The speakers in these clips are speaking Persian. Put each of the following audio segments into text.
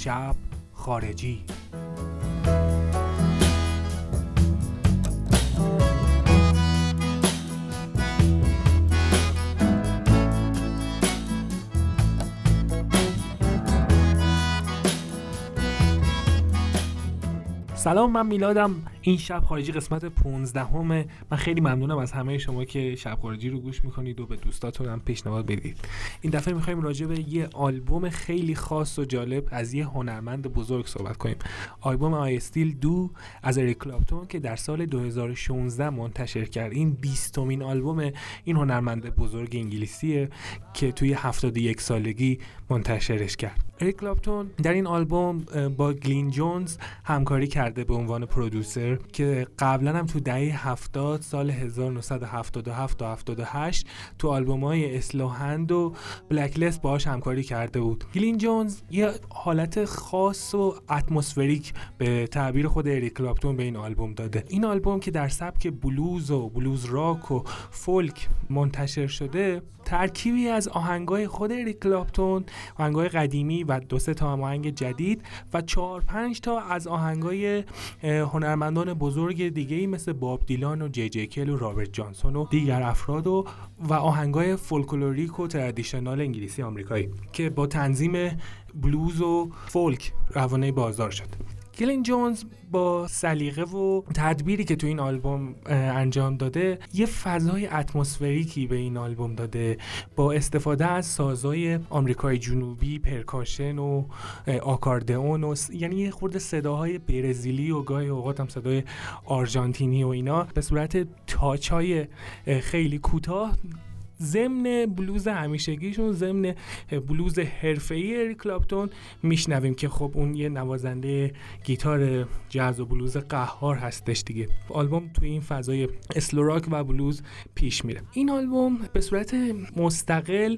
شب خارجی. سلام من میلادم. این شب خارجی قسمت 15 همه من خیلی ممنونم از همه شما که شب خارجی رو گوش می‌کنید و به دوستاتون هم پیشنهاد بدید. این دفعه می‌خوایم راجع به یه آلبوم خیلی خاص و جالب از یه هنرمند بزرگ صحبت کنیم. آلبوم I Still Do از اریک کلاپتون که در سال 2016 منتشر کرد. این 20 آلبوم این هنرمند بزرگ انگلیسیه که توی 71 سالگی منتشرش کرد. اریک کلاپتون در این آلبوم با گلین جونز همکاری کرده به عنوان producer. که قبلا هم تو دهه 70 سال 1977 تا 78 تو آلبوم های Slowhand و Backless باهاش همکاری کرده بود. گلین جونز یه حالت خاص و atmospheric به تعبیر خود اریک کلاپتون به این آلبوم داده. این آلبوم که در سبک بلوز و بلوز راک و فولک منتشر شده ترکیبی از آهنگای خود اریک کلاپتون آهنگای قدیمی و دو سه تا آهنگ جدید و چهار پنج تا از آهنگای هنرمندان بزرگ دیگه ای مثل باب دیلان و جی جی کل و رابرت جانسون و دیگر افراد و و آهنگای فولکلوریک و traditional انگلیسی آمریکایی که با تنظیم بلوز و فولک روانه بازار شد. گلین جونز با سلیقه و تدبیری که تو این آلبوم انجام داده یه فضای atmospheric ی به این آلبوم داده با استفاده از سازهای آمریکای جنوبی percussion و آکاردئون و یعنی یه خورده صداهای برزیلی و گاهی اوقات هم صدای آرژانتینی و اینا به صورت touch های خیلی کوتاه ضمن بلوز همیشگیشون ضمن بلوز حرفه‌ای اریک کلاپتون میشنویم که خب اون یه نوازنده گیتار جاز و بلوز قهار هستش دیگه. آلبوم توی این فضای slow rock و بلوز پیش میره. این آلبوم به صورت مستقل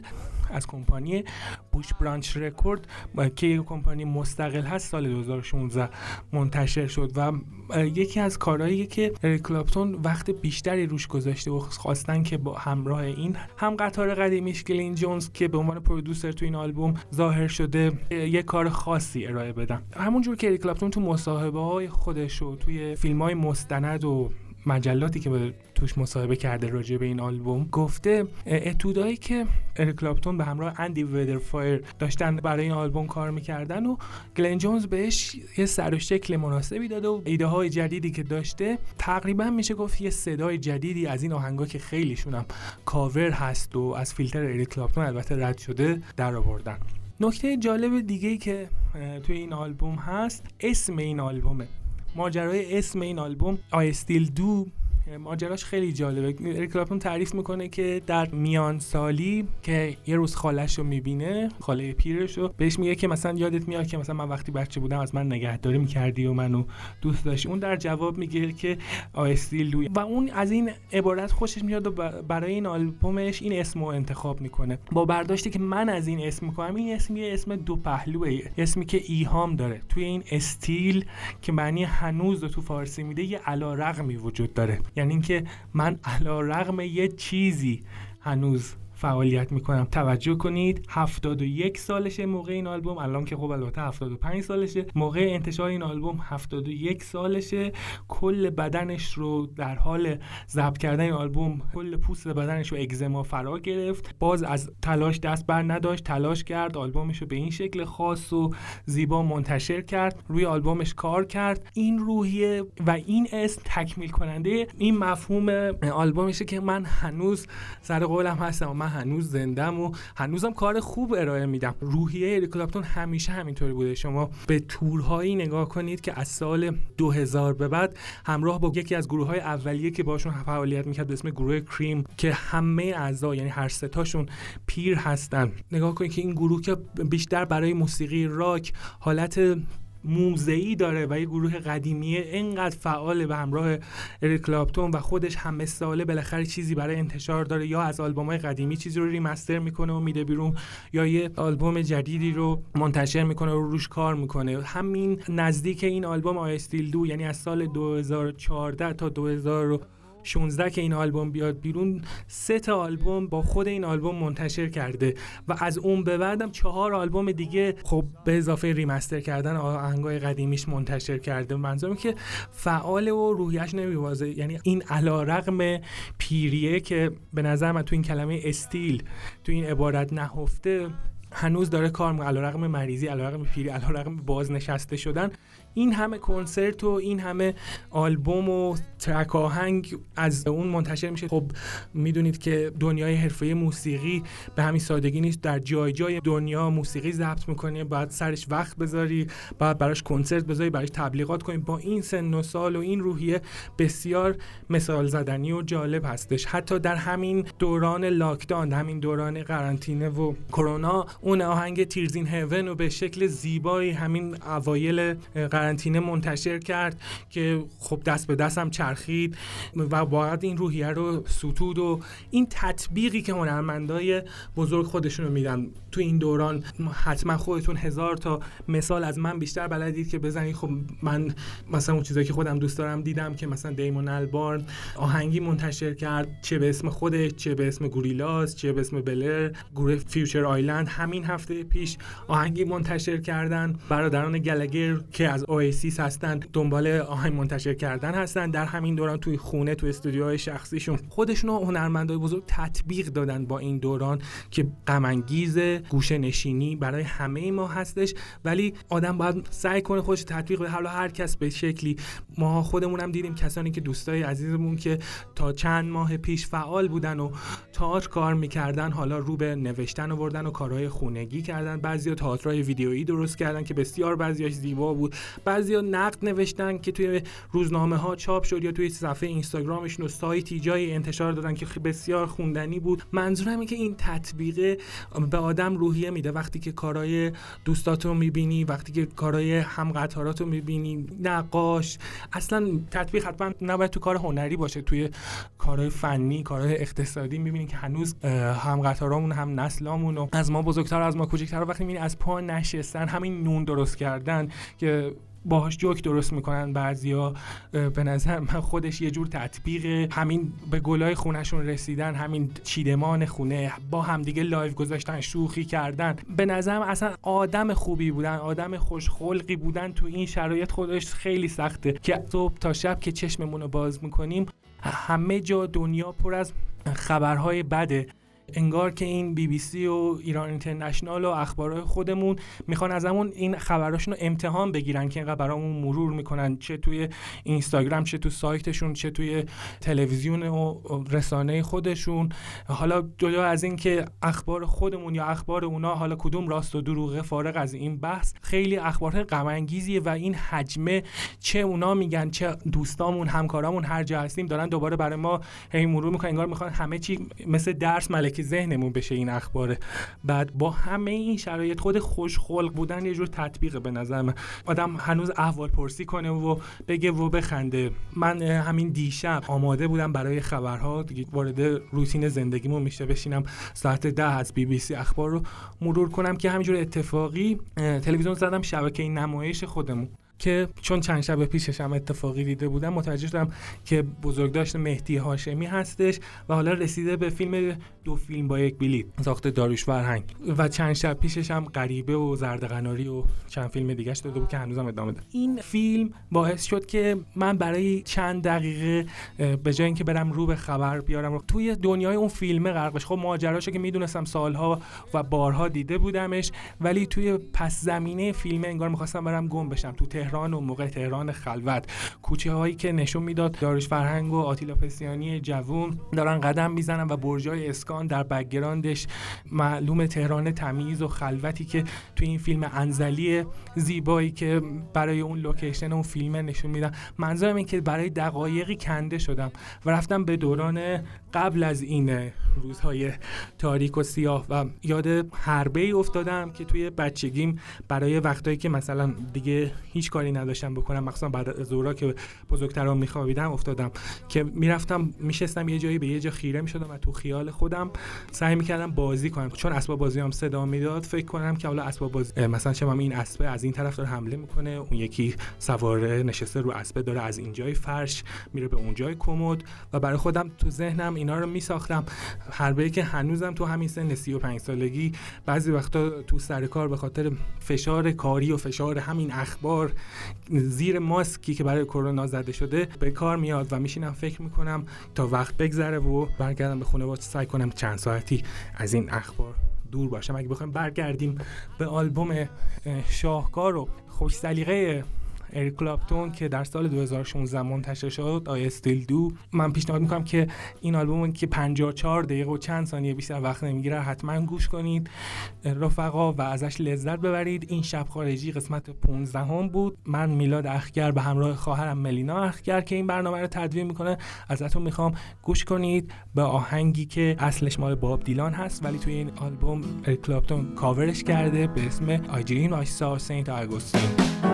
از کمپانی Bushbranch Record که یک کمپانی مستقل هست سال 2016 منتشر شد و یکی از کارهایی که کلاپتون وقت بیشتری روش گذاشته و خواستن که با همراه این هم قطار قدیمیش گلین جونز که به عنوان producer تو این آلبوم ظاهر شده یک کار خاصی ارائه بدن. همونجور که کلاپتون تو مصاحبه های خودش و توی فیلم های مستند و مجلاتی که توش مصاحبه کرده راجع به این آلبوم گفته اتودایی که اریک به همراه اندی ودرفایر داشتن برای این آلبوم کار می‌کردن و گلن جونز بهش یه سر و شکل مناسبی داده و ایده های جدیدی که داشته تقریبا میشه گفت یه صدای جدیدی از این آهنگا که خیلیشون هم کاور هست و از فیلتر اریک البته رد شده در آوردن. نکته جالب دیگه که توی این آلبوم هست اسم این آلبومه. ماجرای اسم این آلبوم I Still Do ماجراش خیلی جالبه. اریک کلاپتون تعریف می‌کنه که در میان سالی که یه روز خالش رو می‌بینه خاله پیرش رو بهش میگه که مثلا یادت میاد که مثلا من وقتی بچه بودم از من نگهداری می‌کردی و منو دوست داشتی. اون در جواب میگه که آیستیل و اون از این عبارت خوشش میاد و برای این آلبومش این اسم رو انتخاب می‌کنه. با برداشتی که من از این اسم می‌کنم این اسم یه اسم دو پهلوه. اسمی که ایهام داره. توی این استیل که معنی هنوز رو تو فارسی میده یه علا رقمی وجود داره. یعنی اینکه من علا رغم یه چیزی هنوز فعالیت می‌کنم. توجه کنید 71 سالشه موقع این آلبوم. الان که خب البته 75 سالشه. موقع انتشار این آلبوم 71 سالشه. کل بدنش رو در حال ضبط کردن این آلبوم کل پوست بدنش رو اگزما فرا گرفت. باز از تلاش دست بر نداشت. تلاش کرد آلبومش رو به این شکل خاص و زیبا منتشر کرد. روی آلبومش کار کرد. این روحیه و این اسم تکمیل کننده این مفهوم آلبومشه که من هنوز سر قولم هستم من هنوز زندم و هنوزم کار خوب ارائه میدم. روحیه اریک کلاپتون همیشه همینطوری بوده. شما به تورهایی نگاه کنید که از سال 2000 به بعد همراه با یکی از گروه های اولیه که باشون فعالیت می‌کرد به اسم گروه Cream که همه اعضا یعنی هر ستاشون پیر هستن. نگاه کنید که این گروه که بیشتر برای موسیقی راک حالت موزه‌ای داره و یه گروه قدیمیه اینقدر فعال به همراه اریک کلاپتون و خودش همه ساله بالاخره چیزی برای انتشار داره یا از های قدیمی چیزی رو remaster می‌کنه و میده بیرون یا یه آلبوم جدیدی رو منتشر می‌کنه و روش کار می‌کنه. همین نزدیک این آلبوم I Still Do یعنی از سال 2014 تا 2000 16 که این آلبوم بیاد بیرون سه تا آلبوم با خود این آلبوم منتشر کرده و از اون به بعدم چهار آلبوم دیگه خب به اضافه ریمستر کردن آهنگای قدیمیش منتشر کرده. منظورم که فعال و روحیش نمیوازه یعنی این علیرغم پیریه که به نظر من تو این کلمه استیل تو این عبارت نهفته هنوز داره کار می‌کنه علیرغم مریضی علیرغم پیری علیرغم بازنشسته شدن. این همه کنسرت و این همه آلبوم و ترک آهنگ از اون منتشر میشه. خب می‌دونید که دنیای حرفه موسیقی به همین سادگی نیست. در جای جای دنیا موسیقی ضبط می‌کنی باید سرش وقت بذاری باید براش کنسرت بذاری براش تبلیغات کنی. با این سن و سال و این روحیه بسیار مثال زدنی و جالب هستش. حتی در همین دوران لاکدان همین دوران قرنطینه و کرونا اون آهنگ تیرزین هیون رو به شکل زیبایی همین اوایل قرنطینه منتشر کرد که خب دست به دستم چرخید و واقعا این روحیه رو ستود و این تطبیقی که هنرمندای بزرگ خودشون رو میدن. تو این دوران حتما خودتون هزار تا مثال از من بیشتر بلدید که بزنید. خب من مثلا اون چیزایی که خودم دوست دارم دیدم که مثلا دیمون البارن آهنگی منتشر کرد چه به اسم خودش چه به اسم گوریلاس چه به اسم بلر گروه فیوچر آیلند. همین هفته پیش آهنگی منتشر کردن. برادران گلگر که از اویسیس هستن دنبال آهنگ منتشر کردن هستن در همین دوران توی خونه توی استودیوهای شخصیشون. خودشون هنرمندای بزرگ تطبیق دادن با این دوران که غم گوشه نشینی برای همه ما هستش. ولی آدم باید سعی کنه خودش تطبیق بده. حالا هر کس به شکلی ما خودمونم دیدیم کسانی که دوستای عزیزمون که تا چند ماه پیش فعال بودن و تئاتر کار می‌کردن حالا رو به نوشتن آوردن و کارهای خونگی کردن. بعضیا تئاترای ویدیویی درست کردن که بسیار بعضیاش زیبا بود. بعضیا نقد نوشتن که توی روزنامه ها چاپ شد یا توی صفحه اینستاگرامشون و سایتی جایی انتشار دادن که بسیار خوندنی بود. منظورم اینه که این تطبیق به آدم روحیه میده. وقتی که کارهای دوستاتو می‌بینی وقتی که کارهای هم قطاراتو می‌بینی نقاش اصلا تطبیق حتما نباید تو کار هنری باشه. توی کارهای فنی کارهای اقتصادی می‌بینی که هنوز هم قطارامون هم نسلامون و از ما بزرگتر از ما کوچکتر. وقتی می‌بینی از پا نشستن همین نون درست کردن که باهاش جوک درست می‌کنن بعضیا به نظر من خودش یه جور تطبیق همین به گلای خونشون رسیدن همین چیدمان خونه با همدیگه live گذاشتن شوخی کردن. به نظرم اصلا آدم خوبی بودن آدم خوشخلقی بودن تو این شرایط خودش خیلی سخته. که صبح تا شب که چشممون رو باز می‌کنیم همه جا دنیا پر از خبرهای بده. انگار که این بی بی سی و ایران اینترنشنال و اخبارهای خودمون می‌خوان از همون این خبراشون رو امتحان بگیرن که اینقدر برامون مرور می‌کنن چه توی اینستاگرام چه تو سایتشون چه توی تلویزیون و رسانه خودشون. حالا جدا از این که اخبار خودمون یا اخبار اونا حالا کدوم راست و دروغه فارغ از این بحث خیلی اخبار غم و این حجمه چه اونا میگن چه دوستامون همکارامون هر جا هستیم دارن دوباره برای ما هی مرور می‌کنن انگار می‌خوان همه چی مثل درس ملکی ذهنمون بشه این اخباره. بعد با همه این شرایط خود خوش خلق بودن یه جور تطبیقه به نظر من. آدم هنوز احوال پرسی کنه و بگه و بخنده. من همین دیشب آماده بودم برای خبرها. دیگه وارد روتین زندگیمون میشه بشینم. ساعت ده از بی بی سی اخبار رو مرور کنم که همینجور اتفاقی تلویزیون زدم شبکه نمایش خودمون. که چون چند شب پیشش هم اتفاقی دیده بودم متوجه شدم که بزرگداشت مهدی هاشمی هستش و حالا رسیده به فیلم دو فیلم با یک بلیت ساخته داروش فرهنگ. و چند شب پیشش هم غریبه و زردقناری و چند فیلم دیگهش داده بود که هنوزم ادامه داد این فیلم باعث شد که من برای چند دقیقه به جای اینکه برم رو به خبر بیارم توی دنیای اون فیلم غرق خب ماجراشو که می‌دونستم سالها و بارها دیده بودمش ولی توی پس زمینه فیلم انگار می‌خواستم برم گم بشم تو تهران. و موقع تهران خلوت. کوچه هایی که نشون می‌داد داریوش فرهنگ و آتیلا پسیانی جوون دارن قدم می‌زنن و برجای اسکان در background ش معلوم تهران تمیز و خلوتی که تو این فیلم انزلی زیبایی که برای اون لوکیشن اون فیلم نشون میدن. منظورم این که برای دقایقی کنده شدم و رفتم به دوران قبل از این روزهای تاریک و سیاه و یاد حربه ای افتادم که توی بچگیم برای وقتایی که مثلا دیگه هیچ کاری نداشتم بکنم. مخصوصا بعد از زورا که بزرگتران میخوابیدم افتادم. که می‌رفتم میشستم یه جایی به یه جا خیره می‌شدم و تو خیال خودم سعی می‌کردم بازی کنم. چون اسباب بازی هم صدا می‌داد فکر کنم که حالا اسباب بازی مثلا چه این اسبه از این طرف داره حمله می‌کنه اون یکی سواره نشسته رو اسبه داره از اینجای فرش میره به اونجای کمد و برای خودم تو ذهنم اینا رو میساختم. هر که هنوزم تو همین سن 35 سالگی بعضی وقتا تو سر کار به خاطر فشار کاری و فشار همین اخبار زیر ماسکی که برای کرونا زده شده به کار میاد و میشینم فکر می‌کنم تا وقت بگذره و برگردم به خونه سعی کنم چند ساعتی از این اخبار دور باشم. اگه بخوایم برگردیم به آلبوم شاهکار و خوش سلیقه اریک کلاپتون که در سال 2016 منتشر شد I Still Do من پیشنهاد می‌کنم که این آلبوم که 54 دقیقه و چند ثانیه بیشتر وقت نمی‌گیره حتما گوش کنید. رفقا و ازش لذت ببرید. این شب خارجی قسمت 15 هم بود. من میلاد اخگر به همراه خواهرم ملینا اخگر که این برنامه رو تدوین می‌کنه. ازتون می‌خوام گوش کنید به آهنگی که اصلش مال باب دیلان هست ولی توی این آلبوم کلاپتون کاورش کرده به اسم I Dreamed I Saw St. Augustine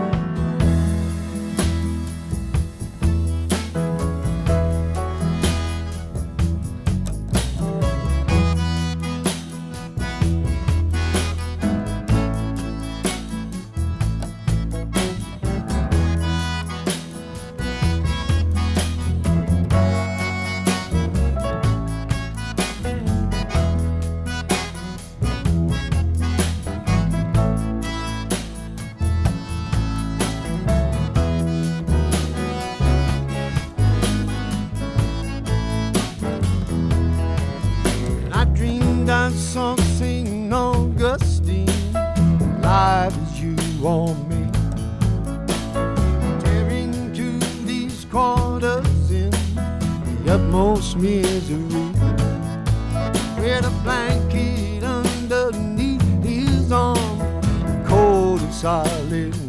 most misery. With a blanket underneath his arm, cold and silent.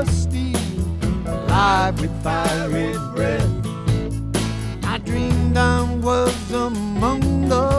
of steel, alive with fiery breath. I dreamed I was among the